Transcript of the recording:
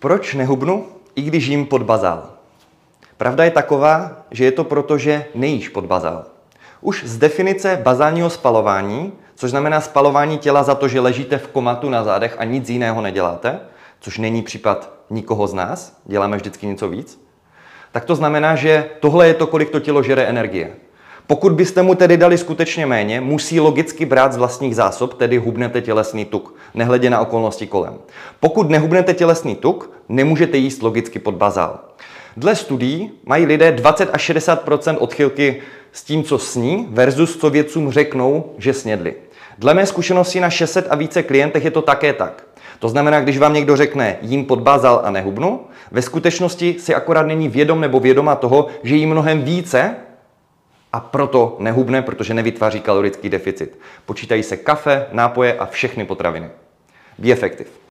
Proč nehubnu, i když jím pod bazál? Pravda je taková, že je to proto, že nejíš pod bazál. Už z definice bazálního spalování, což znamená spalování těla za to, že ležíte v komatu na zádech a nic jiného neděláte, což není případ nikoho z nás, děláme vždycky něco víc, tak to znamená, že tohle je to, kolik to tělo žere energie. Pokud byste mu tedy dali skutečně méně, musí logicky brát z vlastních zásob, tedy hubnete tělesný tuk, nehledě na okolnosti kolem. Pokud nehubnete tělesný tuk, nemůžete jíst logicky pod bazál. Dle studií mají lidé 20 až 60% odchylky s tím, co sní, versus co vědcům řeknou, že snědli. Dle mé zkušenosti na 600 a více klientech je to také tak. To znamená, když vám někdo řekne jím pod bazal a nehubnu, ve skutečnosti si akorát není vědom nebo vědoma toho, že jí mnohem více, a proto nehubne, protože nevytváří kalorický deficit. Počítají se kafe, nápoje a všechny potraviny. Be effective.